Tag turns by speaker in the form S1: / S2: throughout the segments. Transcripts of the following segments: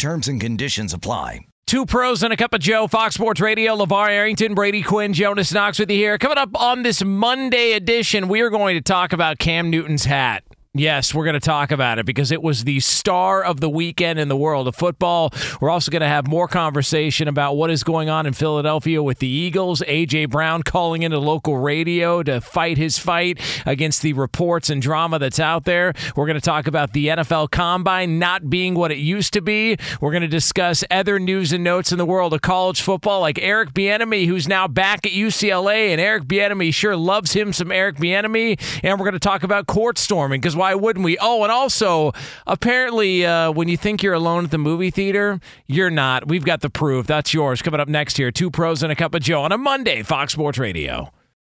S1: Terms and conditions apply.
S2: Two pros and a cup of Joe, Fox Sports Radio, LaVar Arrington, Brady Quinn, Jonas Knox with you here. Coming up on this Monday edition, we are going to talk about Cam Newton's hat. Yes, we're going to talk about it because it was the star of the weekend in the world of football. We're also going to have more conversation about what is going on in Philadelphia with the Eagles. A.J. Brown calling into local radio to fight his fight against the reports and drama that's out there. We're going to talk about the NFL Combine not being what it used to be. We're going to discuss other news and notes in the world of college football, like Eric Bieniemy, who's now back at UCLA, and Eric Bieniemy sure loves him some Eric Bieniemy. And we're going to talk about court storming because why wouldn't we? Oh, and also, apparently, uh, when you think you're alone at the movie theater, you're not. We've got the proof. That's yours. Coming up next here, two pros and a cup of Joe on a Monday, Fox Sports Radio.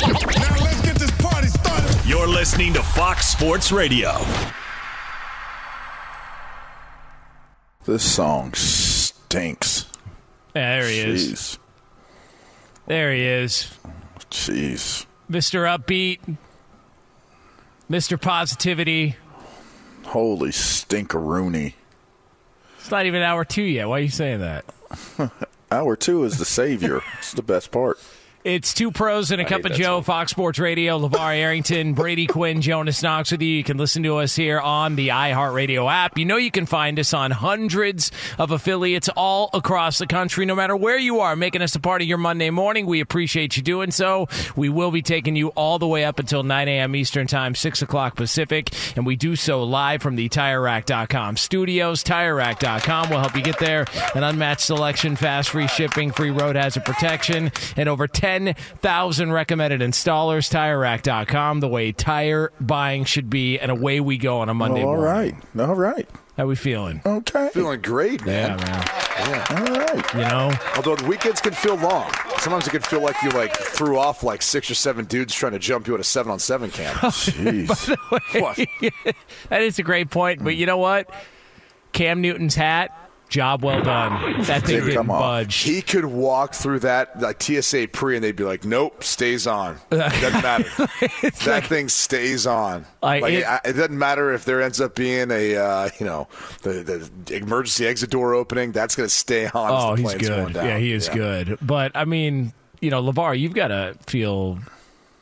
S3: Now let's get this party started.
S4: You're listening to Fox Sports Radio.
S5: This song stinks.
S2: Yeah, there he is. There he is.
S5: Jeez.
S2: Mr. Upbeat, Mr. Positivity.
S5: Holy stinkeroony.
S2: It's not even hour two yet. Why are you saying that?
S5: Hour two is the savior. it's the best part.
S2: It's two pros and a
S5: I
S2: cup of Joe,
S5: song.
S2: Fox Sports Radio, LaVar Arrington, Brady Quinn, Jonas Knox with you. You can listen to us here on the iHeartRadio app. You know you can find us on hundreds of affiliates all across the country, no matter where you are, making us a part of your Monday morning. We appreciate you doing so. We will be taking you all the way up until 9 a.m. Eastern Time, 6 o'clock Pacific, and we do so live from the TireRack.com studios. TireRack.com will help you get there. An unmatched selection, fast free shipping, free road hazard protection, and over 10,000 recommended installers. TireRack.com, the way tire buying should be, and away we go on a Monday
S5: all
S2: morning.
S5: right. All right.
S2: How we feeling?
S5: Okay.
S6: Feeling great, man.
S2: Yeah,
S6: man.
S2: man.
S5: All right.
S2: You know?
S6: Although the weekends can feel long. Sometimes it can feel like you like threw off like six or seven dudes trying to jump you at a seven on seven camp.
S5: Jeez.
S6: what?
S2: that is a great point, but you know what? Cam Newton's hat, job well done. That thing didn't budge.
S6: He could walk through that like TSA pre, and they'd be like, "Nope, stays on. Doesn't matter. that thing stays on.
S2: Like,
S6: Like,
S2: it-
S6: it, it doesn't matter if there ends up being a uh, you know the, the emergency exit door opening. That's going to stay on. as
S2: Oh,
S6: the
S2: he's good.
S6: down.
S2: Yeah, he is good. But I mean, you know, Lavar, you've got to feel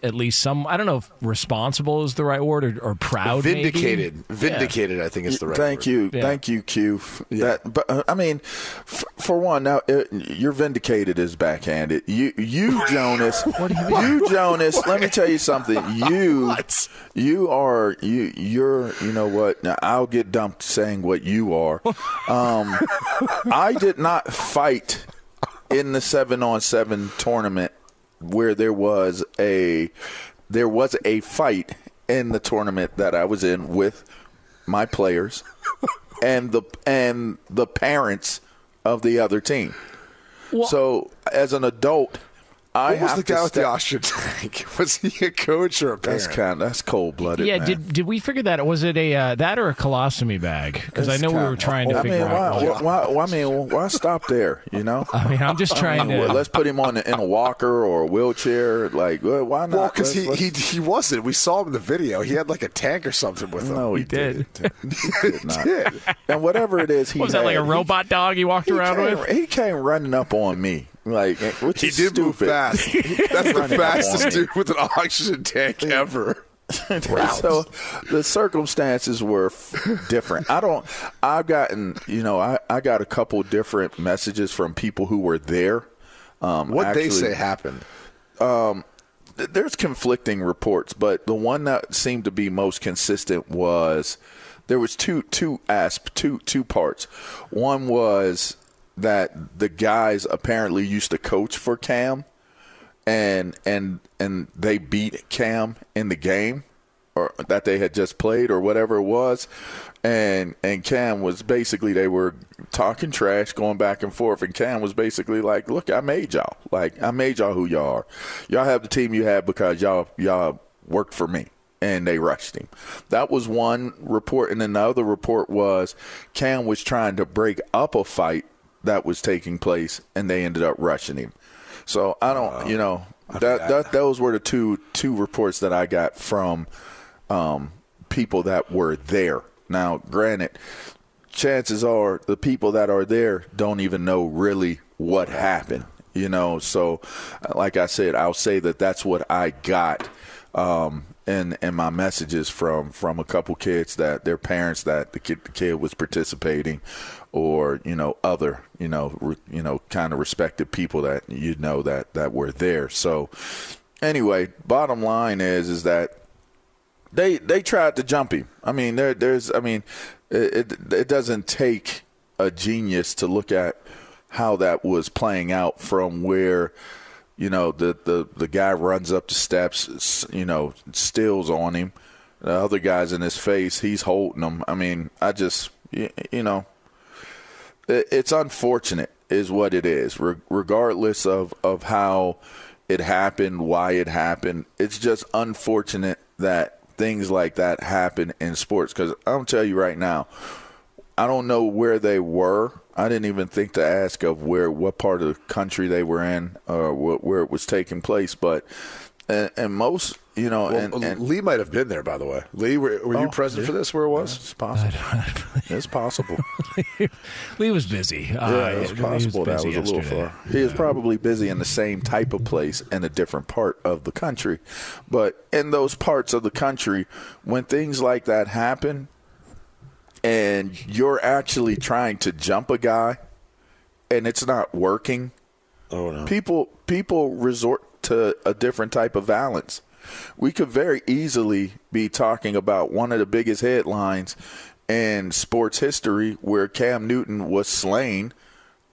S2: at least some. I don't know if responsible is the right word or, or proud. maybe?
S6: Vindicated. Vindicated. I think is the right. Word.
S5: Thank
S6: word.
S5: you,
S2: Yeah.
S5: thank you, Q. f- That, but uh, I mean, f- for one, now uh, you're vindicated is backhanded. You, you Jonas, what do you mean? You Jonas, let me tell you something. You, you are you, you're. You know what? Now I'll get dumped saying what you are. Um, I did not fight in the seven on seven tournament where there was a there was a fight in the tournament that I was in with my players and the and the parents of the other team. so as an adult, I
S6: What was the guy with the
S5: step-
S6: oxygen tank? Was he a coach or a parent?
S5: That's kind. That's cold blooded.
S2: Yeah,
S5: man.
S2: did did we figure that? Was it a uh, that or a colostomy bag? Because I know we
S5: kinda-
S2: were trying to
S5: I
S2: figure
S5: mean, why,
S2: out.
S5: why, why, I mean, why stop there? You know.
S2: I mean, I'm just trying
S5: Well,
S2: to.
S5: let's put him on in a walker or a wheelchair. Like, why not?
S6: Well, because he, he he wasn't. We saw him in the video. He had like a tank or something with him.
S5: no, he,
S2: He did.
S5: did. He did not. and whatever it is, he
S2: What was that like a
S5: had, he-
S2: robot dog he walked
S5: He,
S2: around
S5: came,
S2: with?
S5: he came running up on me, like, which
S6: He
S5: is
S6: did move fast. That's the
S5: running up on
S6: fastest dude with an oxygen tank ever.
S5: so the circumstances were f- different. I don't. I've gotten, you know, I, I got a couple different messages from people who were there. Um,
S6: What they say happened.
S5: th- there's conflicting reports, but the one that seemed to be most consistent was there was two two asp two two parts. One was that the guys apparently used to coach for Cam, and and and they beat Cam in the game, or that they had just played, or whatever it was. And and Cam was basically they were talking trash, going back and forth, and Cam was basically like, "Look, I made y'all. Like I made y'all who y'all are. Y'all have the team you have because y'all y'all worked for me." And they rushed him. That was one report, and then the other report was Cam was trying to break up a fight that was taking place, and they ended up rushing him. So I don't, you know, that, that those were the two two reports that I got from um, people that were there. Now, granted, chances are the people that are there don't even know really what happened. You know, so like I said, I'll say that that's what I got um, in in my messages from from a couple kids that their parents that the kid the kid was participating, or you know other you know re, you know kind of respected people that you know that that were there. So anyway, bottom line is is that they they tried to jump him. I mean, there there's I mean, it, it it doesn't take a genius to look at how that was playing out from where you know the the the guy runs up the steps, you know, steals on him. The other guy's in his face. He's holding him. I mean, I just you, you know, it, it's unfortunate is what it is Re- regardless of of how it happened why it happened it's just unfortunate that things like that happen in sports because i'm tell you right now i don't know where they were i didn't even think to ask of where what part of the country they were in or wh- where it was taking place but and, and most you know
S6: Well,
S5: and, and
S6: Lee might have been there, by the way. Lee, were, were you
S5: Oh,
S6: present
S5: yeah.
S6: for this? Where it was?
S5: it's possible it's possible
S2: Lee was busy. Uh,
S5: Yeah, it's
S2: he was
S5: possible that was
S2: busy
S5: a little
S2: yesterday.
S5: far. He is probably busy in the same type of place in a different part of the country. But in those parts of the country, when things like that happen and you're actually trying to jump a guy and it's not working,
S6: Oh no.
S5: people people resort to a different type of violence. We could very easily be talking about one of the biggest headlines in sports history where Cam Newton was slain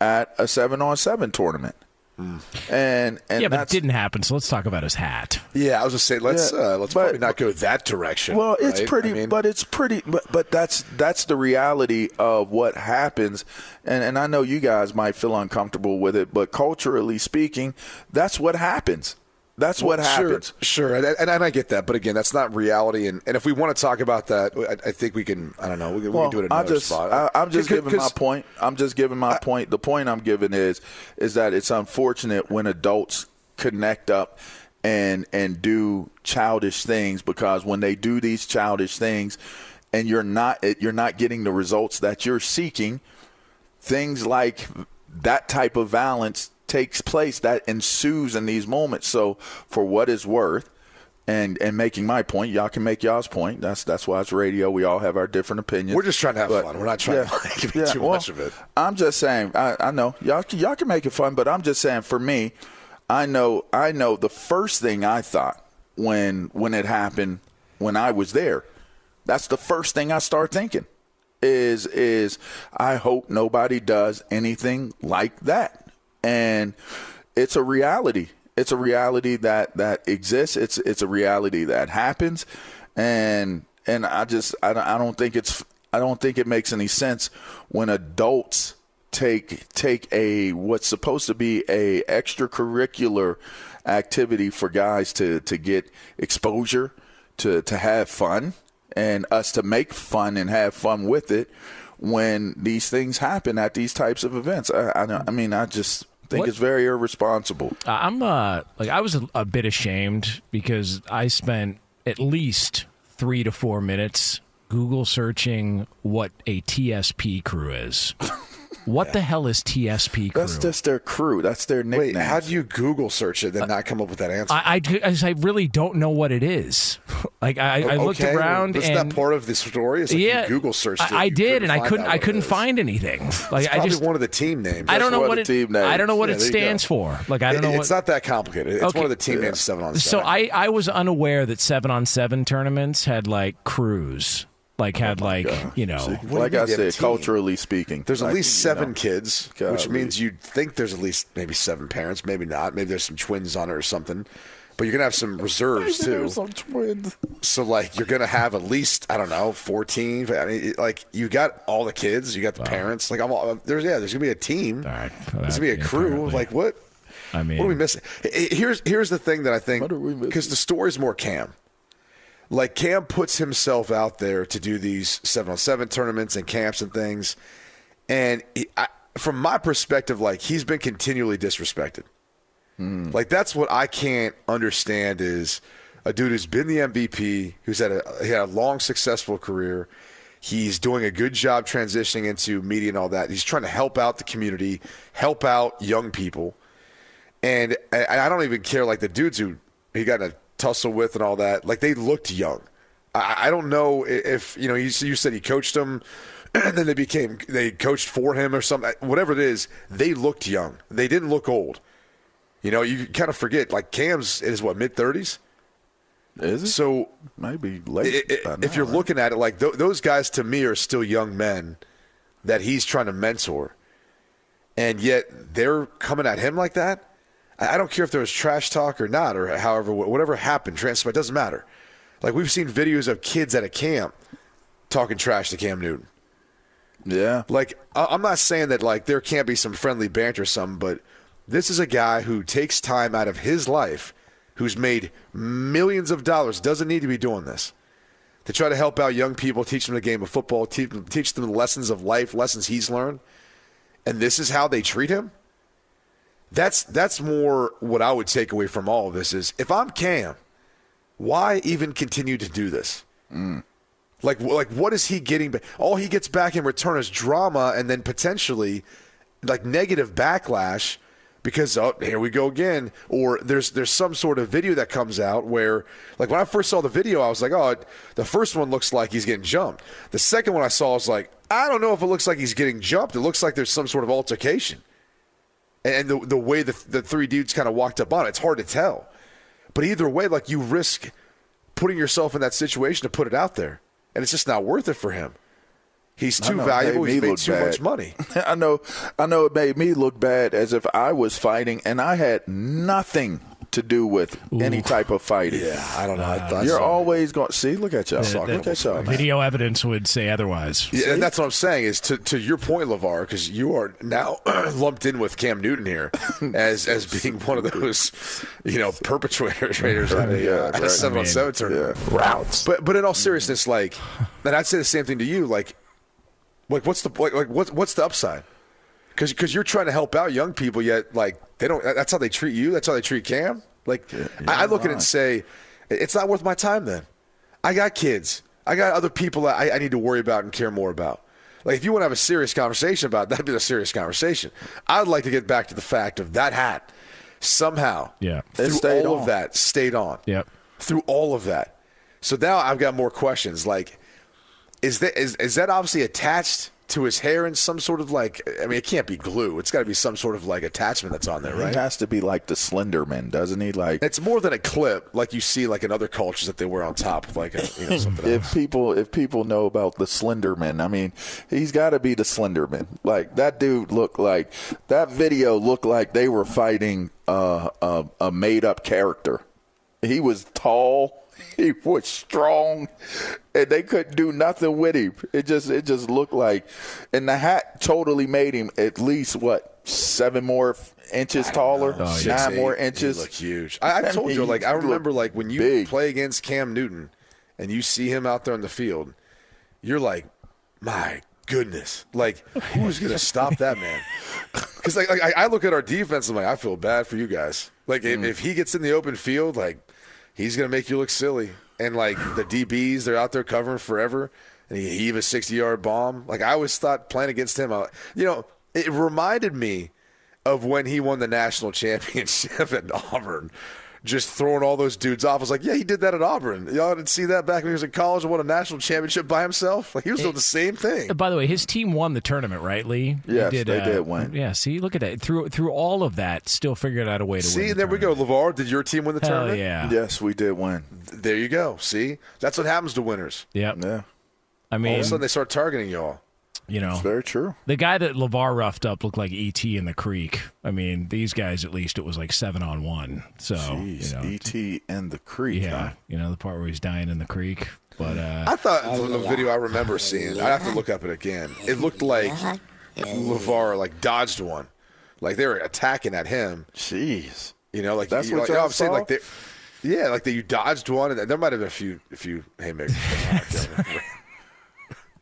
S5: at a 7 on 7 tournament. And and
S2: Yeah, but it didn't happen. So let's talk about his hat.
S6: Yeah, I was just saying. Let's
S5: Yeah,
S6: uh, let's
S5: but-
S6: probably not go that direction.
S5: Well, it's
S6: right?
S5: pretty,
S6: I mean,
S5: but it's pretty, but, but that's that's the reality of what happens, and and I know you guys might feel uncomfortable with it, but culturally speaking, that's what happens. That's what
S6: Well, sure,
S5: happens.
S6: Sure, and, and, and I get that, but again, that's not reality. And, and if we want to talk about that, I, I think we can. I don't know. We can, we
S5: Well,
S6: can do it
S5: I
S6: another
S5: just,
S6: spot.
S5: I, I'm just giving my point. I'm just giving my point. The point I'm giving is, is that it's unfortunate when adults connect up and and do childish things because when they do these childish things, and you're not you're not getting the results that you're seeking, things like that type of violence takes place that ensues in these moments. So, for what is worth, and and making my point, y'all can make y'all's point. That's that's why it's radio. We all have our different opinions.
S6: We're just trying to have fun. We're not trying to make it too
S5: well,
S6: much of it.
S5: I'm just saying. I, I know y'all y'all can make it fun, but I'm just saying for me, I know I know the first thing I thought when when it happened when I was there. That's the first thing I start thinking is is I hope nobody does anything like that. And it's a reality. It's a reality that that exists. It's it's a reality that happens. And and I just I don't, I don't think it's I don't think it makes any sense when adults take take a what's supposed to be a extracurricular activity for guys to to get exposure, to to have fun, and us to make fun and have fun with it when these things happen at these types of events. I, I, I mean, I just think
S2: What-
S5: it's very irresponsible.
S2: Uh, I'm uh like I was a, a bit ashamed because I spent at least three to four minutes Google searching what a TSP crew is. What the hell is TSP crew?
S5: That's just their crew. That's their nickname.
S6: Wait, how do you Google search it and not come up with that answer?
S2: I, I, I, I really don't know what it is. Like I, I looked around
S6: Isn't
S2: and
S6: that part of the story? It's like
S2: yeah,
S6: you Google searched it.
S2: I, I
S6: you
S2: did, and I couldn't. I couldn't find anything. Like
S6: It's
S2: I just,
S6: one of the team names.
S2: I don't know what it.
S5: the team
S2: I don't know what
S6: Yeah,
S2: it
S6: there you go.
S2: stands for. Like I don't know.
S6: It's not that complicated. It's
S2: Okay.
S6: one of the team names. Seven on Seven. So.
S2: I, I was unaware that seven on seven tournaments had like crews, like had oh like you know.
S5: See,
S6: do you
S5: like I
S6: you have
S5: said, culturally speaking,
S6: There's at
S5: like,
S6: least
S5: you
S6: seven
S5: know,
S6: kids, which
S5: golly.
S6: means you'd think there's at least maybe seven parents, maybe not. Maybe there's some twins on it or something. But you're gonna have some reserves too.
S5: Some twins.
S6: So like you're gonna have at least I don't know 14. I mean, like you got all the kids, you got the parents. Like I'm all, there's yeah, there's gonna be a team.
S2: All right.
S6: There's gonna be a crew.
S2: Apparently.
S6: Like what?
S2: I mean,
S6: What are we missing? H- h- Here's here's the thing that I think
S5: What are we missing?
S6: because the story's more Cam. Like Cam puts himself out there to do these seven on seven tournaments and camps and things, and he, I, from my perspective, like he's been continually disrespected. Hmm. Like that's what I can't understand is a dude who's been the MVP, who's had a he had a long successful career. He's doing a good job transitioning into media and all that. He's trying to help out the community, help out young people. And I, I don't even care like the dudes who he got in a tussle with and all that. Like they looked young. I, I don't know if you know. You, you said he coached them, and then they became they coached for him or something. Uh, whatever it is, they looked young. They didn't look old. You know, you kind of forget like Cam's is what mid thirties.
S5: Is it?
S6: So
S5: maybe late.
S6: i-
S5: by
S6: if you're
S5: right?
S6: looking at it like th- those guys to me are still young men that he's trying to mentor, and yet they're coming at him like that. I don't care if there was trash talk or not, or however whatever happened, transpire it doesn't matter. Like we've seen videos of kids at a camp talking trash to Cam Newton.
S5: yeah,
S6: Like I'm not saying that like there can't be some friendly banter or something, but this is a guy who takes time out of his life, who's made millions of dollars, doesn't need to be doing this. To try to help out young people, teach them the game of football, teach them, teach them the lessons of life, lessons he's learned, and this is how they treat him. That's that's more what I would take away from all of this is if I'm Cam, why even continue to do this? Mm. Like, like what is he getting back? All he gets back in return is drama and then potentially like negative backlash because oh here we go again or there's there's some sort of video that comes out where like when I first saw the video I was like oh the first one looks like he's getting jumped the second one I saw was like I don't know if it looks like he's getting jumped it looks like there's some sort of altercation and the the way the the three dudes kind of walked up on it it's hard to tell but either way like you risk putting yourself in that situation to put it out there and it's just not worth it for him he's too valuable he's made too
S5: bad.
S6: much money
S5: I know, I know. It made me look bad as if I was fighting and I had nothing to do with any type of fighting.
S6: Yeah, I don't know. I thought
S5: You're
S6: so.
S5: always going. See, look at y'all.
S2: The-
S5: look at y'all.
S2: Video evidence would say otherwise.
S6: Yeah, and that's what I'm saying is to, to your point, Lavar, because you are now lumped in with Cam Newton here as as being one of those, you know, perpetrators at a,
S5: Yeah,
S6: uh, at a
S5: right.
S6: seven on seven tournament.
S2: Routes.
S6: But but in all seriousness, like, and I'd say the same thing to you. Like, like what's the like, like what's what's the upside? Because because you're trying to help out young people, yet like they don't. That's how they treat you. That's how they treat Cam. Like I, I look at it and say, it's not worth my time. Then I got kids. I got other people that I, I need to worry about and care more about. Like if you want to have a serious conversation about it, that'd be a serious conversation. I'd like to get back to the fact of that hat somehow.
S2: Yeah.
S5: It
S6: Through
S5: stayed
S6: all of that, stayed on
S2: Yep.
S6: through all of that. So now I've got more questions. Like, is that is, is that obviously attached to his hair in some sort of like? I mean, it can't be glue. It's got to be some sort of like attachment that's on there,
S5: He
S6: right?
S5: has to be like the Slender Man, doesn't he? Like
S6: It's more than a clip, like you see like in other cultures that they wear on top like a you know something. else.
S5: if people if people know about the Slenderman, I mean, he's got to be the Slenderman. Like that dude looked like that video looked like they were fighting uh, a a made up character. He was tall. he was strong, and they couldn't do nothing with him. It just it just looked like, and the hat totally made him at least what seven more inches taller,
S2: Oh,
S6: Six,
S5: nine
S6: eight,
S5: more
S6: He
S5: inches.
S6: looked huge. I, I told you, like I remember, like when you
S5: big.
S6: play against Cam Newton, and you see him out there on the field, you're like, my goodness, like who's gonna stop that man? Because like, like I, I look at our defense, I'm like, I feel bad for you guys. Like if, mm. if he gets in the open field, like he's gonna make you look silly. And like the DBs, they're out there covering forever, and he heave a 60 yard bomb. Like I always thought playing against him, I, you know, it reminded me of when he won the national championship at Auburn. Just throwing all those dudes off. I was like, yeah, he did that at Auburn. Y'all didn't see that back when he was in college and won a national championship by himself. Like he was doing the same thing.
S2: By the way, his team won the tournament, right, Lee?
S5: Yes, they did uh, win.
S2: Yeah, see, look at that. Through through all of that, still figured out a way to win.
S6: See,
S2: the
S6: there we go.
S2: tournament.
S6: LaVar, did your team win the
S2: Hell
S6: tournament?
S2: yeah.
S5: Yes, we did win.
S6: There you go. See, that's what happens to winners.
S2: Yep.
S5: Yeah,
S2: I mean, All
S6: of a sudden, they start targeting y'all.
S2: You know,
S5: it's very true.
S2: the guy that LaVar roughed up looked like ET in the creek. I mean, these guys at least it was like seven on one. So
S5: Jeez,
S2: you know,
S5: E.T. and the creek.
S2: yeah,
S5: huh?
S2: you know the part where he's dying in the creek. But uh,
S6: I thought from the video I remember seeing, I have to look up it again. It looked like LaVar like dodged one, like they were attacking at him.
S5: Jeez.
S6: You know, like
S5: That's
S6: you,
S5: what
S6: like, you know
S5: y'all
S6: I'm saying, like they, yeah, like that you dodged one, and there might have been a few, a few haymakers.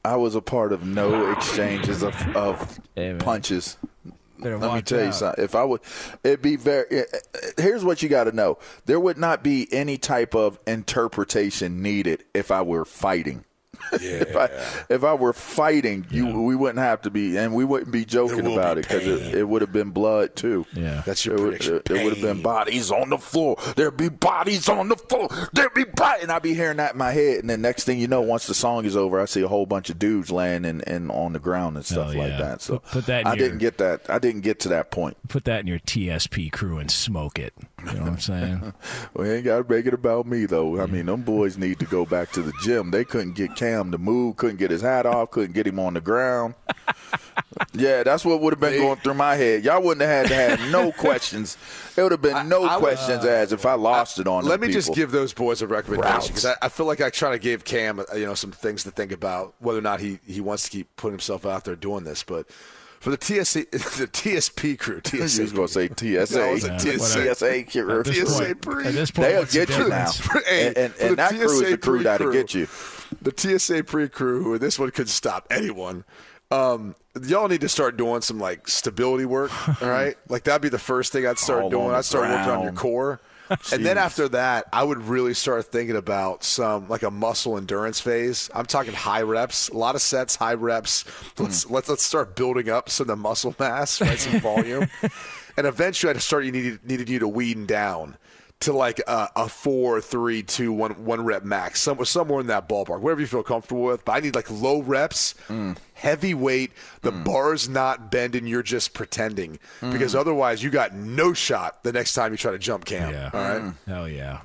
S5: I was a part of no exchanges of, of
S2: Hey,
S5: punches.
S2: better
S5: Let me
S2: watch
S5: tell you something. If I would, it'd be very. eh, eh, Here's what you got to know: there would not be any type of interpretation needed if I were fighting. if I if I were fighting, you we wouldn't have to be, and we wouldn't be joking about
S6: be
S5: it because it, it would have been blood too.
S2: Yeah.
S6: That's your
S5: There would,
S6: prediction.
S5: there would have been bodies on the floor. There'd be bodies on the floor. There'd be bodies. And I'd be hearing that in my head. And then next thing you know, once the song is over, I see a whole bunch of dudes laying and, and on the ground and stuff
S2: Hell
S5: like that. So
S2: Put- put that in
S5: I
S2: your-
S5: didn't get that. I didn't get to that point.
S2: put that in your TSP crew and smoke it. You know what I'm saying?
S5: We ain't got to make it about me though. I mean, them boys need to go back to the gym. They couldn't get Cam to move. Couldn't get his hat off. Couldn't get him on the ground. Yeah, that's what would have been going through my head. Y'all wouldn't have had to have no questions. It would have been no
S6: I would-
S5: questions asked if I lost it on.
S6: Let me just give those boys a recommendation because I, I feel like I try to give Cam, uh, you know, some things to think about whether or not he, he wants to keep putting himself out there doing this. But for the TSC, the TSP crew,
S5: You was
S6: TSA,
S5: gonna say TSA.
S6: No, it's a
S2: Yeah.
S5: TSA crew.
S6: TSA
S2: point,
S6: pre-
S2: at this point,
S5: They'll
S2: what's the
S5: get you now.
S6: Hey,
S5: and and,
S6: the
S5: and that crew is the crew that'll get you.
S6: the TSA pre crew, this one could stop anyone. Um, y'all need to start doing some like stability work. All right, like that'd be the first thing I'd start
S5: All
S6: doing. I'd start working on your core. And then after that, I would really start thinking about some like a muscle endurance phase. I'm talking high reps, a lot of sets, high reps. Let's hmm. let's let's start building up some of the muscle mass, right? Some volume, and eventually I'd start you needed needed you to wean down to like a, a four, three, two, one, one rep max, somewhere somewhere in that ballpark, whatever you feel comfortable with. But I need like low reps, mm. heavy weight. The mm. bar's not bending. You're just pretending mm. because otherwise you got no shot the next time you try to jump cam.
S2: Yeah.
S6: All right.
S2: Hell yeah.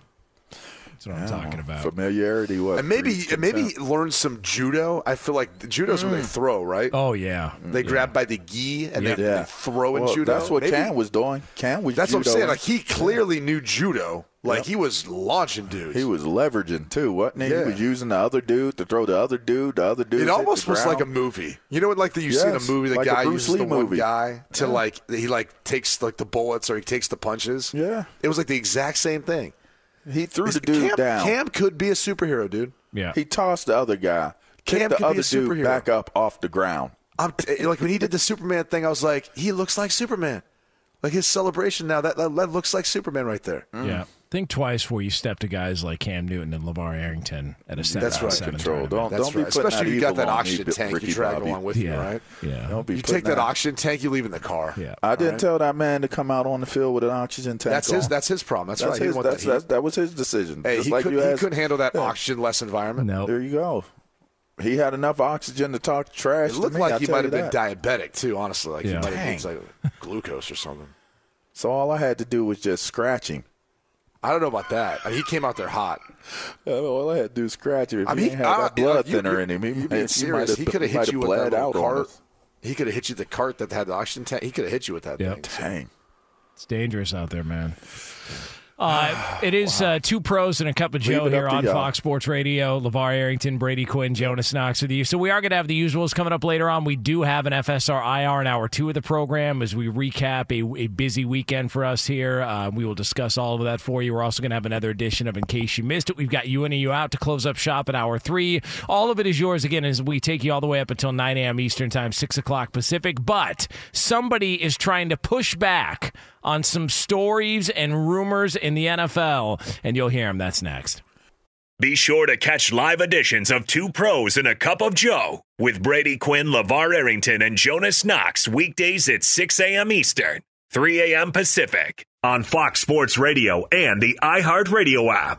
S2: That's what I'm talking about.
S5: Familiarity, what?
S6: And maybe and maybe
S5: contempt.
S6: learn some judo. I feel like the judo's where they mm. throw, right?
S2: Oh yeah.
S6: They grab by the gi and they,
S5: yeah,
S6: they throw in
S5: Well,
S6: judo.
S5: That's what
S6: Maybe-
S5: Cam was doing. Cam was.
S6: That's what I'm saying. Like he clearly knew judo. Like he was launching dudes.
S5: He was leveraging too, wasn't he?
S6: Yeah.
S5: He was using the other dude to throw the other dude. The other dude.
S6: It almost was like a movie. You know what? Like that you see in a movie, the
S5: like
S6: guy
S5: Bruce
S6: uses
S5: Lee
S6: the one
S5: movie.
S6: guy to like he like takes like the bullets or he takes the punches.
S5: Yeah.
S6: it was like the exact same thing.
S5: He threw the dude
S6: Cam,
S5: down.
S6: Cam could be a superhero, dude.
S2: Yeah.
S5: He tossed the other guy.
S6: Cam
S5: the
S6: could be a
S5: other dude
S6: superhero.
S5: back up off the ground.
S6: I'm t- like when he did the Superman thing, I was like, he looks like Superman. Like his celebration now, that that, that looks like Superman right there.
S2: Yeah. Think twice before you step to guys like Cam Newton and LaVar Arrington at a seven
S6: That's right.
S2: seven
S5: Control.
S2: tournament.
S5: Don't
S6: That's
S5: don't
S6: right.
S5: be putting
S6: Especially
S5: that
S6: you got that
S5: on me,
S6: oxygen tank
S5: Ricky
S6: you drag
S5: Bobby.
S6: along with you, right?
S2: Yeah.
S5: Don't be
S6: You take that
S5: that
S6: oxygen tank, you leave in the car.
S2: Yeah.
S5: I didn't
S6: right?
S5: tell that man to come out on the field with an oxygen tank.
S6: That's his. That's his problem. That's,
S5: That's
S6: right.
S5: His.
S6: didn't
S5: That's,
S6: that heat.
S5: that's, that was his decision.
S6: Hey, he,
S5: like
S6: could, he couldn't handle that
S5: Yeah.
S6: oxygen-less environment.
S2: No.
S5: There you go. He had enough oxygen to talk trash.
S6: It looked
S5: me,
S6: like
S5: I
S6: he might have been diabetic too. Honestly, like he might have
S5: Dang.
S6: needs like glucose or something.
S5: So all I had to do was just scratch him.
S6: I don't know about that. I mean, he came out there hot.
S5: All I had to do was scratch him. If
S6: I
S5: he
S6: mean,
S5: ain't had that
S6: you know,
S5: blood
S6: you-
S5: thinner
S6: you-
S5: in him, he,
S6: you being serious.
S5: have,
S6: He could have hit you with that
S5: out
S6: little cart. He could have hit you the cart that had the oxygen tank. He could have hit you with that
S2: Yep.
S6: thing.
S5: Dang.
S2: It's dangerous out there, man. Uh, it is uh, two pros and a cup of Joe
S5: Leave
S2: here on
S5: y'all.
S2: Fox Sports Radio. LaVar Arrington, Brady Quinn, Jonas Knox with you. So we are going to have the usuals coming up later on. We do have an FSR IR in hour two of the program as we recap a, a busy weekend for us here. Uh, we will discuss all of that for you. We're also going to have another edition of In Case You Missed It. We've got you in and you out to close up shop at hour three. All of it is yours again as we take you all the way up until 9 a.m. Eastern Time, 6 o'clock Pacific. But somebody is trying to push back on some stories and rumors in the NFL, and you'll hear him. That's next.
S4: Be sure to catch live editions of Two Pros and a Cup of Joe with Brady Quinn, LaVar Arrington, and Jonas Knox weekdays at 6 a.m. Eastern, 3 a.m. Pacific on Fox Sports Radio and the iHeartRadio app.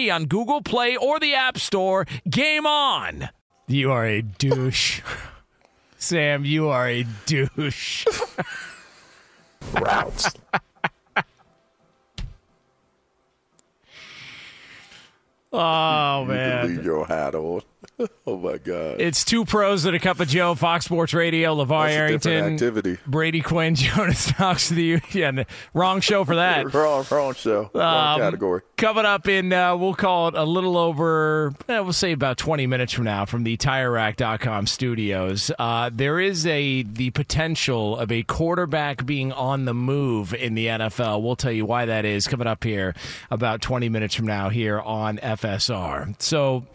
S2: on Google Play or the App Store. Game on! You are a douche. Sam, you are a douche.
S5: Routes.
S2: Oh,
S5: You
S2: man.
S5: leave your hat on. Oh my God!
S2: It's two pros and a cup of Joe. Fox Sports Radio.
S5: LaVar
S2: Arrington,
S5: activity.
S2: Brady Quinn, Jonas Knox. The yeah, the wrong show for that.
S5: wrong, wrong show, wrong
S2: Um,
S5: category.
S2: Coming up in, uh, we'll call it a little over, eh, we'll say about 20 minutes from now from the TireRack.com studios. Uh, there is a the potential of a quarterback being on the move in the NFL. We'll tell you why that is coming up here about 20 minutes from now here on FSR. So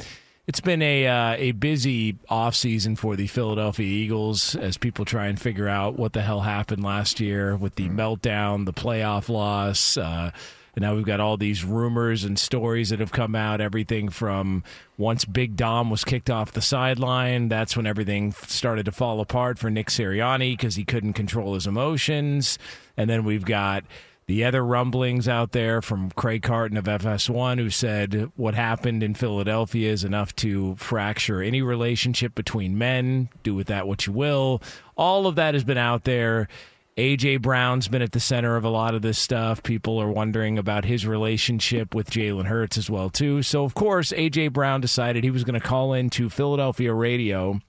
S2: it's been a uh, a busy offseason for the Philadelphia Eagles as people try and figure out what the hell happened last year with the meltdown, the playoff loss. Uh, and now we've got all these rumors and stories that have come out. Everything from once Big Dom was kicked off the sideline, that's when everything started to fall apart for Nick Sirianni because he couldn't control his emotions. And then we've got the other rumblings out there from Craig Carton of FS1, who said what happened in Philadelphia is enough to fracture any relationship between men. Do with that what you will. All of that has been out there. AJ Brown's been at the center of a lot of this stuff. People are wondering about his relationship with Jalen Hurts as well too. So of course, AJ Brown decided he was going to call into Philadelphia radio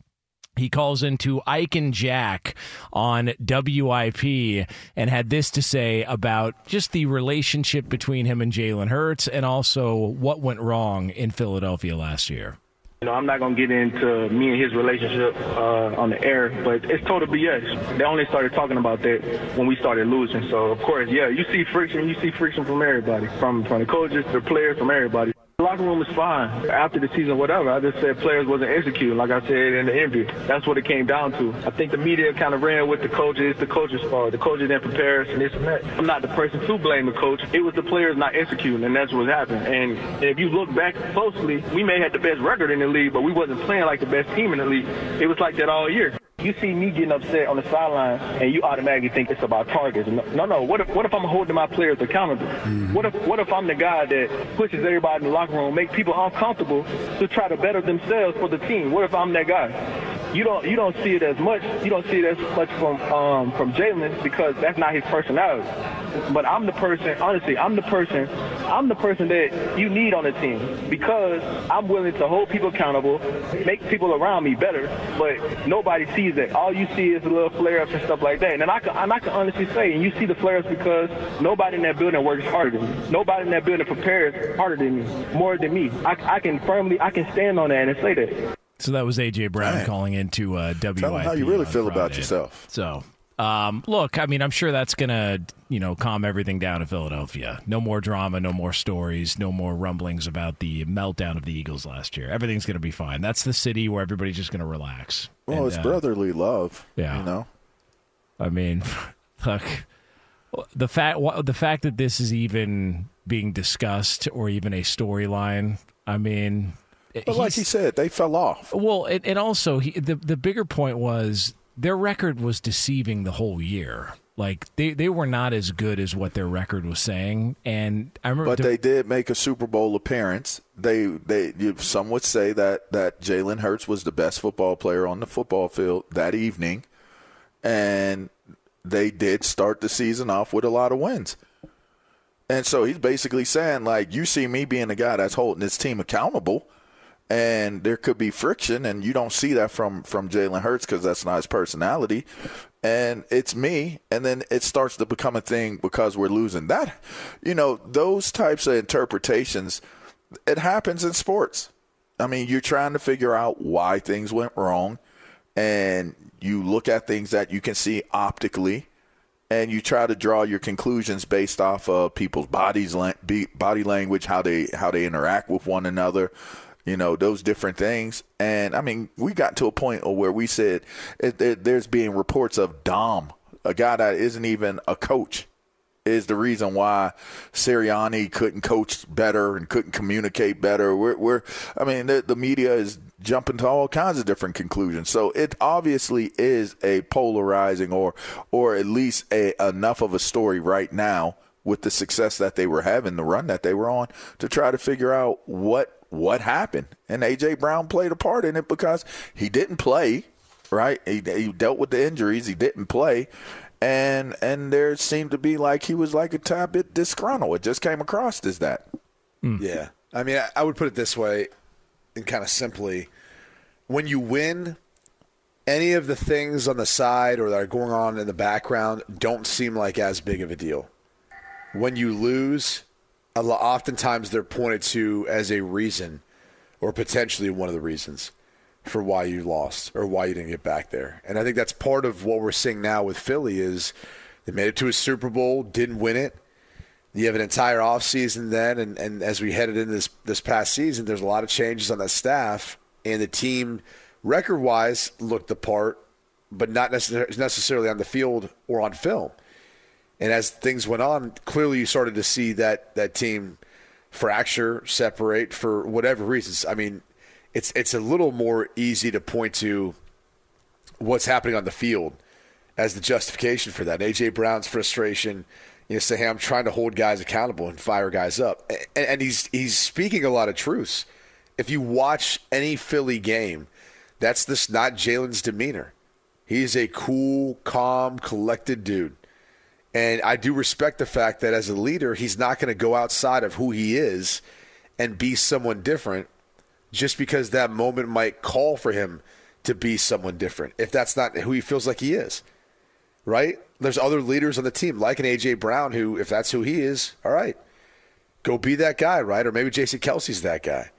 S2: he calls into Ike and Jack on WIP and had this to say about just the relationship between him and Jalen Hurts and also what went wrong in Philadelphia last year.
S7: You know, I'm not gonna get into me and his relationship uh, on the air, but it's total BS. They only started talking about that when we started losing. So of course, yeah, you see friction. You see friction from everybody, from from the coaches, the players, from everybody. The locker room is fine. After the season, whatever, I just said players wasn't executing, like I said in the interview. That's what it came down to. I think the media kind of ran with the coaches. It's the coaches' fault. The coaches didn't prepare us and this and that. I'm not the person to blame the coach. It was the players not executing, and that's what happened. And if you look back closely, we may have the best record in the league, but we wasn't playing like the best team in the league. It was like that all year. You see me getting upset on the sideline, and you automatically think it's about targets. No, no. What if what if I'm holding my players accountable? Mm-hmm. What if what if I'm the guy that pushes everybody in the locker room, make people uncomfortable to try to better themselves for the team? What if I'm that guy? You don't you don't see it as much. You don't see it as much from um, from Jalen because that's not his personality. But I'm the person. Honestly, I'm the person. I'm the person that you need on the team because I'm willing to hold people accountable, make people around me better. But nobody sees that. All you see is the little flare-ups and stuff like that. And I can and I can honestly say, and you see the flare-ups because nobody in that building works harder than me. Nobody in that building prepares harder than me, more than me. I, I can firmly I can stand on that and say that.
S2: So that was AJ Brown calling into uh, WIP.
S5: Tell 'em how you really feel about yourself.
S2: So, um, look, I mean, I'm sure that's gonna, you know, calm everything down in Philadelphia. No more drama, no more stories, no more rumblings about the meltdown of the Eagles last year. Everything's gonna be fine. That's the city where everybody's just gonna relax.
S5: Well,
S2: And,
S5: it's
S2: uh,
S5: brotherly love.
S2: yeah.
S5: you know.
S2: I mean, look, the fact the fact that this is even being discussed or even a storyline. I mean,
S5: But like he said, they fell off.
S2: well, and, and also he, the the bigger point was their record was deceiving the whole year. Like they, they were not as good as what their record was saying, and I remember.
S5: But they did make a Super Bowl appearance. They they some would say that that Jalen Hurts was the best football player on the football field that evening, and they did start the season off with a lot of wins. And so he's basically saying like, you see me being the guy that's holding this team accountable, and there could be friction, and you don't see that from from Jalen Hurts because that's not his personality, and it's me, and then it starts to become a thing because we're losing. That, you know, those types of interpretations, it happens in sports. I mean, you're trying to figure out why things went wrong, and you look at things that you can see optically and you try to draw your conclusions based off of people's bodies body language how they how they interact with one another you know those different things and i mean we got to a point where we said it, it, there's being reports of dom a guy that isn't even a coach is the reason why Sirianni couldn't coach better and couldn't communicate better. We're, we're I mean, the, the media is jumping to all kinds of different conclusions. So it obviously is a polarizing or, or at least a, enough of a story right now with the success that they were having, the run that they were on, to try to figure out what what happened. And AJ Brown played a part in it because he didn't play, right? He, he dealt with the injuries. He didn't play and and there seemed to be like he was like a tad bit disgruntled. It just came across as that. Hmm.
S6: Yeah. I mean, I, I would put it this way, and kind of simply, when you win, any of the things on the side or that are going on in the background don't seem like as big of a deal. When you lose, a lo- oftentimes they're pointed to as a reason or potentially one of the reasons for why you lost or why you didn't get back there. And I think that's part of what we're seeing now with Philly is they made it to a Super Bowl, didn't win it. You have an entire offseason then and, and as we headed into this this past season, there's a lot of changes on that staff and the team record wise looked the part, but not necessar- necessarily on the field or on film. And as things went on, clearly you started to see that that team fracture, separate for whatever reasons. I mean, it's it's a little more easy to point to what's happening on the field as the justification for that. AJ Brown's frustration, you know, say, "Hey, I'm trying to hold guys accountable and fire guys up," and, and he's he's speaking a lot of truths. If you watch any Philly game, that's this not Jalen's demeanor. He's a cool, calm, collected dude. And I do respect the fact that as a leader, he's not going to go outside of who he is and be someone different just because that moment might call for him to be someone different if that's not who he feels like he is. Right? There's other leaders on the team, like an AJ Brown, who, if that's who he is, all right, go be that guy, right? Or maybe Jason Kelce's that guy.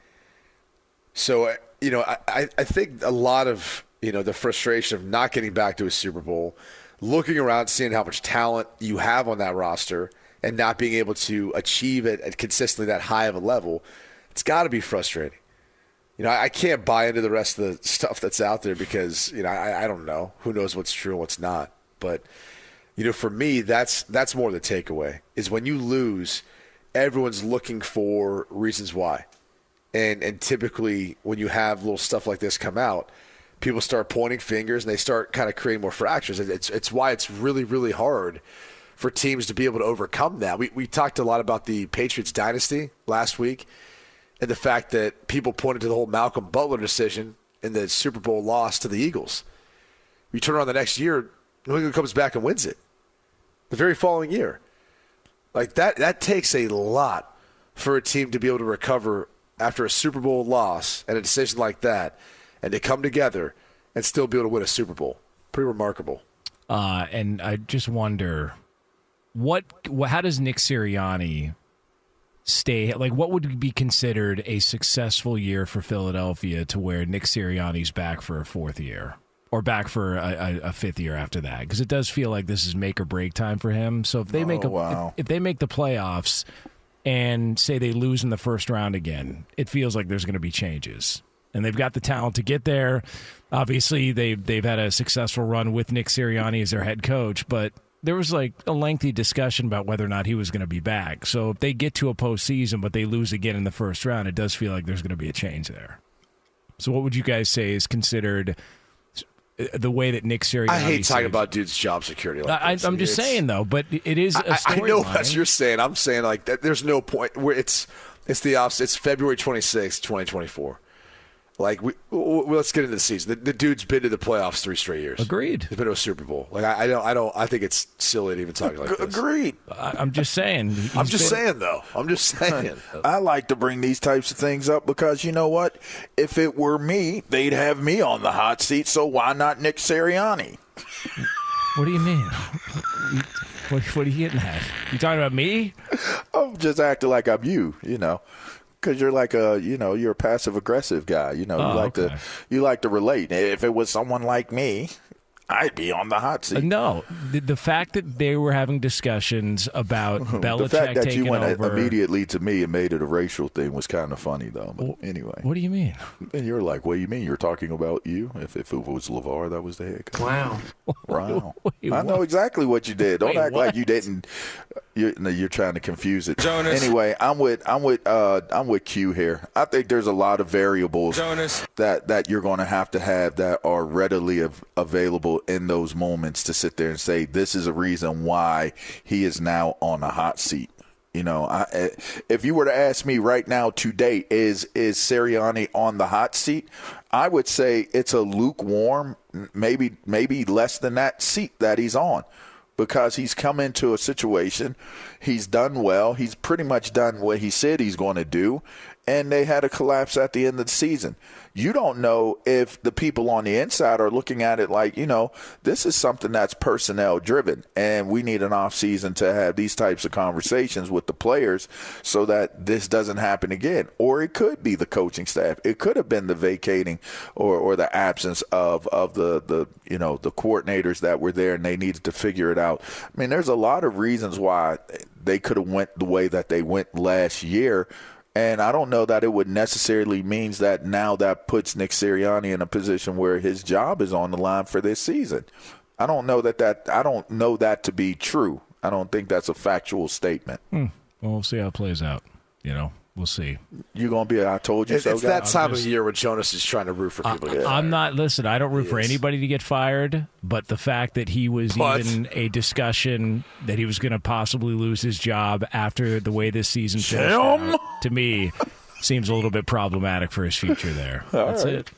S6: So, uh, you know, I, I think a lot of, you know, the frustration of not getting back to a Super Bowl, looking around, seeing how much talent you have on that roster, and not being able to achieve it at consistently that high of a level, it's got to be frustrating. You know, I can't buy into the rest of the stuff that's out there because, you know, I, I don't know. Who knows what's true and what's not. But, you know, for me, that's that's more the takeaway is when you lose, everyone's looking for reasons why. And and typically when you have little stuff like this come out, people start pointing fingers and they start kind of creating more fractures. It's it's why it's really really hard for teams to be able to overcome that. We we talked a lot about the Patriots dynasty last week and the fact that people pointed to the whole Malcolm Butler decision in the Super Bowl loss to the Eagles. You turn around the next year, New England comes back and wins it. The very following year. Like that that takes a lot for a team to be able to recover after a Super Bowl loss and a decision like that and to come together and still be able to win a Super Bowl. Pretty remarkable.
S2: Uh, and I just wonder what, wh- how does Nick Sirianni stay? Like, what would be considered a successful year for Philadelphia to where Nick Sirianni's back for a fourth year or back for a, a, a fifth year after that? Because it does feel like this is make or break time for him. So if they make a,
S5: wow.
S2: if, if they make the playoffs and say they lose in the first round again, it feels like there's going to be changes. And they've got the talent to get there. Obviously, they've they've had a successful run with Nick Sirianni as their head coach, but there was like a lengthy discussion about whether or not he was going to be back. So if they get to a postseason, but they lose again in the first round, it does feel like there's going to be a change there. So what would you guys say is considered the way that Nick Sirianni?
S6: I hate talking
S2: saves-
S6: about dude's job security. Like
S2: I. I'm just
S6: It's-
S2: saying though, but it is. a
S6: I, I know
S2: storyline.
S6: what you're saying. I'm saying like that. There's no point where it's it's the opposite. It's February 26th, 2024. Like we, w- w- let's get into the season. The, the dude's been to the playoffs three straight years.
S2: Agreed.
S6: He's been to a Super Bowl. Like I, I don't, I don't, I think it's silly to even talk like this.
S5: Agreed.
S2: I, I'm just saying.
S6: I'm just
S2: been-
S6: saying though. I'm just saying.
S5: I like to bring these types of things up because you know what? If it were me, they'd have me on the hot seat. So why not Nick Sirianni?
S2: What do you mean? what, what are you getting at? You talking about me?
S5: I'm just acting like I'm you, you know, because you're like a, you know, you're a passive aggressive guy. You know,
S2: Oh,
S5: you like
S2: okay.
S5: to, you like to relate. If it was someone like me, I'd be on the hot seat.
S2: No, the, the fact that they were having discussions about Belichick
S5: the fact that
S2: taking
S5: you went
S2: over.
S5: immediately to me and made it a racial thing was kind of funny, though. But anyway,
S2: What do you mean?
S5: and you're like, what do you mean? You're talking about you? If, if it was LaVar, that was the head coach.
S2: Wow.
S5: Wow.
S2: Wait,
S5: I know exactly what you did. Don't
S2: Wait,
S5: act
S2: what?
S5: like you didn't. You're, no, you're trying to confuse it.
S3: Jonas.
S5: Anyway, I'm with I'm with uh, I'm with Q here. I think there's a lot of variables
S3: Jonas.
S5: that that you're going to have to have that are readily av- available in those moments to sit there and say this is a reason why he is now on a hot seat. You know, I, eh, if you were to ask me right now today, is is Sirianni on the hot seat? I would say it's a lukewarm, maybe maybe less than that seat that he's on, because he's come into a situation, he's done well, he's pretty much done what he said he's going to do, and they had a collapse at the end of the season. You don't know if the people on the inside are looking at it like, you know, this is something that's personnel driven and we need an off season to have these types of conversations with the players so that this doesn't happen again. Or it could be the coaching staff. It could have been the vacating or, or the absence of, of the, the you know, the coordinators that were there and they needed to figure it out. I mean, there's a lot of reasons why they could have went the way that they went last year and I don't know that it would necessarily means that now that puts Nick Sirianni in a position where his job is on the line for this season. I don't know that that I don't know that to be true. I don't think that's a factual statement.
S2: Hmm. Well, we'll see how it plays out. You know, we'll see.
S5: You're gonna be. I told you
S6: It's,
S5: so.
S6: it's
S5: guy.
S6: that time
S2: just-
S6: of year where Jonas is trying to root for people. to get
S2: I'm not. Listen, I don't root for
S6: Yes.
S2: anybody to get fired, but the fact that he was
S6: But-
S2: even a discussion that he was going to possibly lose his job after the way this season finished out, to me seems a little bit problematic for his future there. That's
S5: right.
S2: it.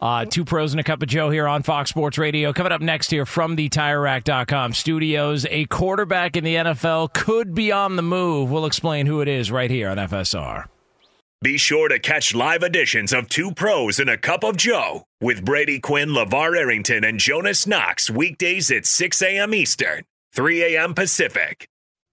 S2: Uh, two pros and a cup of Joe here on Fox Sports Radio. Coming up next here from the TireRack.com studios, a quarterback in the NFL could be on the move. We'll explain who it is right here on FSR.
S4: Be sure to catch live editions of Two Pros and a Cup of Joe with Brady Quinn, LaVar Arrington, and Jonas Knox weekdays at 6 a.m. Eastern, 3 a.m. Pacific.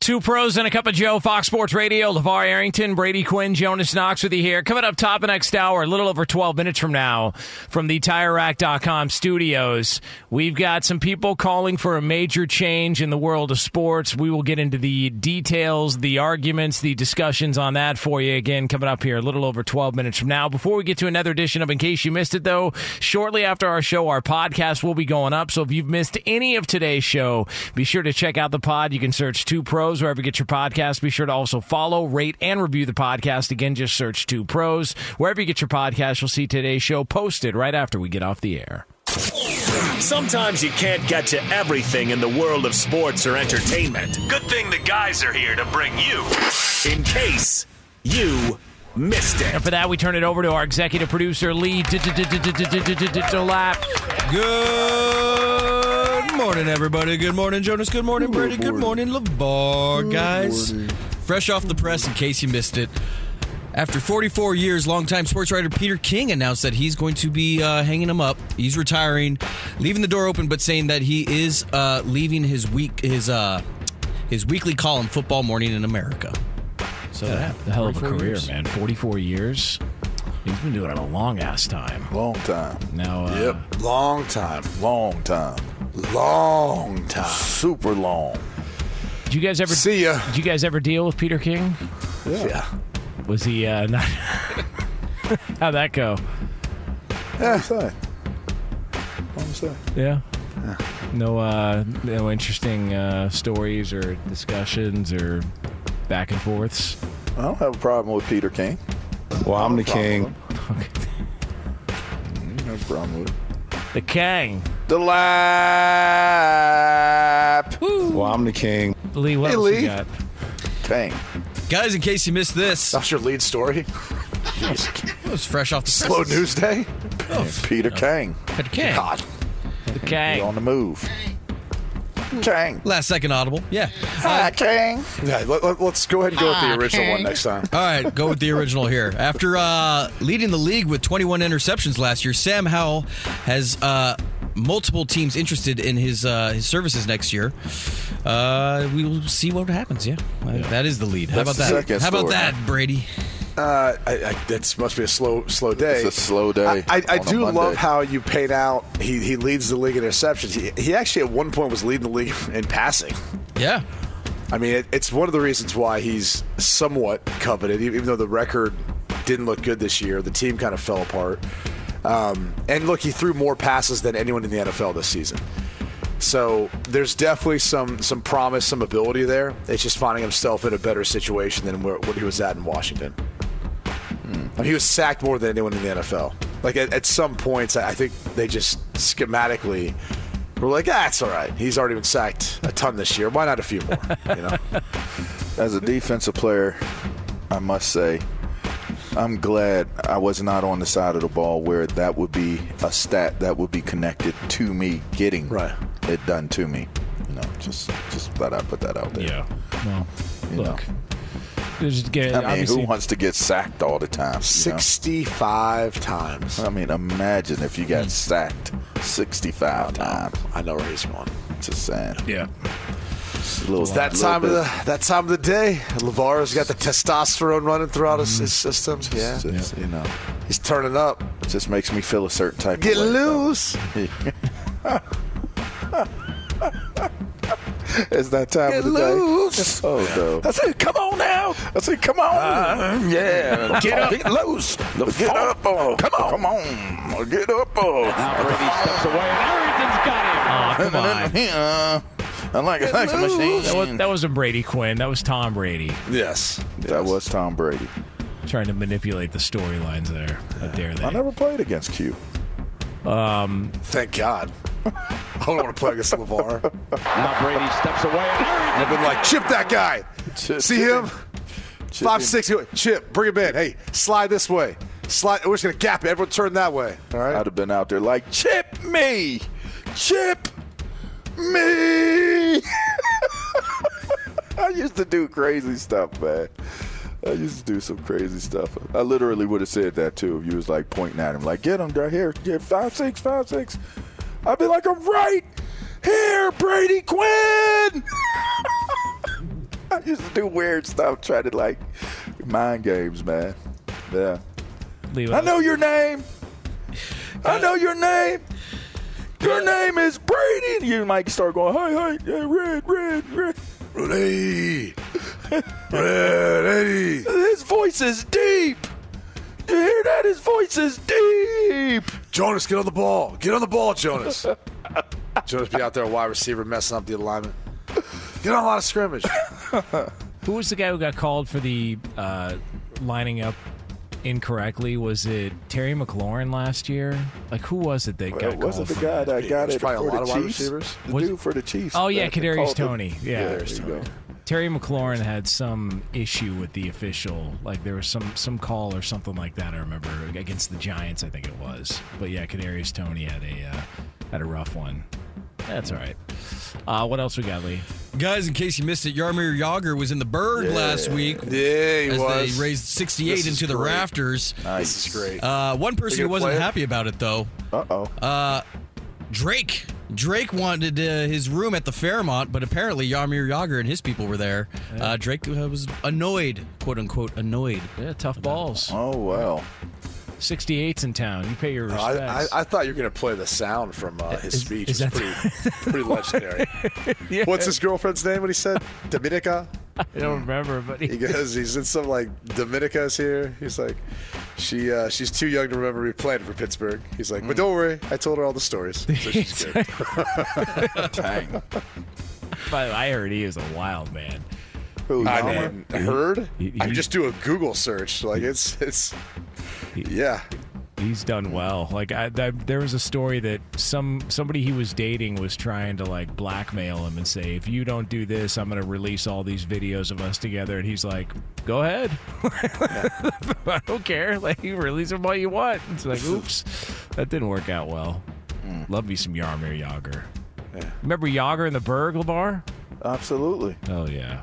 S2: Two pros and a cup of Joe, Fox Sports Radio, LaVar Arrington, Brady Quinn, Jonas Knox with you here. Coming up top of next hour, a little over 12 minutes from now, from the TireRack.com studios, we've got some people calling for a major change in the world of sports. We will get into the details, the arguments, the discussions on that for you again coming up here a little over 12 minutes from now. Before we get to another edition of In Case You Missed It, though, shortly after our show, our podcast will be going up. So if you've missed any of today's show, be sure to check out the pod. You can search Two Pros wherever you get your podcast. Be sure to also follow, rate, and review the podcast. Again, just search Two Pros. Wherever you get your podcast, you'll see today's show posted right after we get off the air.
S4: Sometimes you can't get to everything in the world of sports or entertainment. Good thing the guys are here to bring you in case you missed it.
S2: And for that, we turn it over to our executive producer, Lee Delap.
S8: Good morning, everybody. Good morning, Jonas. Good morning, Brady. Good morning, LaVar, guys. Fresh off the press, in case you missed it. After 44 years, longtime sports writer Peter King announced that he's going to be uh, hanging him up. He's retiring, leaving the door open, but saying that he is uh, leaving his week his uh, his weekly column, Football Morning in America. So
S2: Yeah, the hell of a career,
S8: years.
S2: man. 44 years. He's been doing it a long ass time.
S5: Long time.
S2: Now, uh,
S6: Yep. Long time.
S5: Long time.
S6: Long time.
S5: Super long.
S2: Did you guys ever
S6: see ya?
S2: Did you guys ever deal with Peter King?
S6: Yeah.
S2: Was he uh, not? How'd that go?
S5: Yeah. What say? What say?
S2: Yeah. No, uh, no interesting uh, stories or discussions or back and forths.
S5: I don't have a problem with Peter King.
S6: Well, I'm the king.
S5: No problem with it.
S2: The Kang.
S5: The lap.
S6: Well, I'm the king.
S2: Lee, what
S6: Hey,
S2: else
S6: Lee.
S2: you got?
S5: King.
S8: Guys, in case you missed this,
S6: That's your lead story.
S8: it was fresh off the
S6: Slow
S8: presses.
S6: news day.
S5: Peter King.
S8: Peter King.
S6: God.
S2: The
S5: He
S2: Kang.
S5: on the move. King.
S8: Last second audible. Yeah.
S5: Hi, King.
S6: Yeah, let, us go ahead and go with the original one next time.
S8: All right, go with the original here. After uh, leading the league with 21 interceptions last year, Sam Howell has uh, multiple teams interested in his uh, his services next year. Uh, we will see what happens. Yeah, Uh, that is the lead. How
S5: That's
S8: about that?
S5: second
S8: How about
S5: story.
S8: that, Brady?
S6: Uh, I, I, that must be a slow, slow day.
S5: It's a slow day
S6: I, I, I do love how you paint out. He he leads the league in interceptions. He, he actually at one point was leading the league in passing.
S8: Yeah.
S6: I mean, it, it's one of the reasons why he's somewhat coveted, even though the record didn't look good this year. The team kind of fell apart. Um, and look, he threw more passes than anyone in the NFL this season. So there's definitely some some promise, some ability there. It's just finding himself in a better situation than where, what he was at in Washington. I mean, he was sacked more than anyone in the NFL. Like at, at some points, I think they just schematically were like, "Ah, all right. He's already been sacked a ton this year. Why not a few more?" You know.
S5: As a defensive player, I must say, I'm glad I was not on the side of the ball where that would be a stat that would be connected to me getting
S6: Right.
S5: it done to me. You know, just just thought I'd put that out there.
S2: Yeah. Well,
S5: You
S2: look. There's get,
S5: I mean, who wants to get sacked all the time? you know?
S6: 65 times.
S5: I mean, imagine if you
S2: Hmm.
S5: got sacked 65 times.
S6: I know where he's going.
S5: Just saying.
S2: Yeah.
S5: It's a little-
S6: It's that
S5: little
S6: time of the that time of the day. LaVar's got the testosterone running throughout his, his systems. Yeah,
S5: Just, You know,
S6: he's turning up.
S5: It just makes me feel a certain type
S6: Get
S5: of way.
S6: loose.
S5: It's that time
S6: Get
S5: of the
S6: loose.
S5: day. Oh no!
S6: I said, come on now.
S5: I said, "Come on, uh-huh. yeah,
S6: Get up.
S5: get loose, get up, oh, come on, come on, get up, oh."
S2: Oh, come on.
S5: Yeah. I like it, machine.
S2: That, was, that wasn't Brady Quinn. That was Tom Brady
S6: Yes,
S5: That was Tom Brady.
S2: trying to manipulate the storylines there. How dare they?
S5: I never played against Q.
S6: Um, Thank God. I don't want to play against LaVar.
S9: Now Brady steps away.
S6: I've been like, chip that guy.
S5: Chip-
S6: See him?
S5: him. Chip
S6: Five
S5: him.
S6: six. Chip, bring him in. Hey, slide this way. Slide. We're just gonna gap it. Everyone turn that way. All right.
S5: I'd have been out there like, chip me, chip me. I used to do crazy stuff, man. I used to do some crazy stuff. I literally would have said that too if you was like pointing at him, like, get him right here, get five six, five six. I'd be like, I'm right here, Brady Quinn. I used to do weird stuff, try to like mind games, man. Yeah.
S2: Leave
S5: I know your name. I know your name. Your name is Brady. You might start going, hey, hey, hey, red, red, red.
S6: Ready. Ready.
S5: His voice is deep. You hear that? His voice is deep.
S6: Jonas, get on the ball. Get on the ball, Jonas. Jonas be out there, a wide receiver, messing up the alignment. Get on a lot of scrimmage.
S2: Who was the guy who got called for the uh, lining up incorrectly. Was it Terry McLaurin last year? Like who was it that got
S5: was it the guy that got
S6: There's
S5: it
S6: probably a
S5: for
S6: lot
S5: the
S6: of wide
S5: Chiefs?
S6: receivers.
S5: The
S2: Was-
S5: dude for the Chiefs.
S2: Oh yeah, Kadarius
S5: called him.
S2: Toney. Yeah,
S5: there you go.
S2: Terry McLaurin had some issue with the official, like there was some some call or something like that. I remember against the Giants, I think it was. But yeah, Kadarius Toney had a uh, had a rough one. That's all right. Uh, what else we got, Lee?
S8: Guys, in case you missed it, Jaromir Jagr was in the Burgh last week.
S6: Yeah, he
S8: as
S6: was.
S8: they raised 68
S6: This
S8: into the
S6: great.
S8: rafters.
S6: This is great.
S8: Uh, one person who wasn't
S6: play
S8: happy about it, though.
S5: Uh-oh.
S8: Uh Drake. Drake wanted uh, his room at the Fairmont, but apparently Jaromir Jagr and his people were there. Uh, Drake uh, was annoyed, quote unquote, annoyed.
S2: Yeah, tough balls.
S5: Oh well.
S2: 68's in town. You pay your
S6: Uh, I,
S2: respects.
S6: I, I thought you were going to play the sound from uh, his
S2: Is-
S6: speech.
S2: is
S6: It's pretty, pretty legendary.
S2: Yeah.
S6: What's his girlfriend's name? What he said? Dominica.
S2: I don't remember, but
S6: He goes. He's in some like Dominica's here. He's like, she uh, she's too young to remember me playing for Pittsburgh. He's like, but don't worry, I told her all the stories. So she's good.
S5: Dang.
S2: By the way, I heard he is a wild man.
S5: Who,
S6: I
S5: Dahmer?
S6: mean, heard.
S2: He-
S6: I just do a Google search. Like it's it's. Yeah.
S2: He's done well. Like I, I, there was a story that some somebody he was dating was trying to like blackmail him and say, if you don't do this, I'm going to release all these videos of us together. And he's like, go ahead. I don't care. Like you release them all you want. It's like, oops, that didn't work out well. Mm. Love me some Jaromir Jagr. Remember Jagr in the Burgh, LaVar?
S5: Absolutely.
S2: Oh yeah.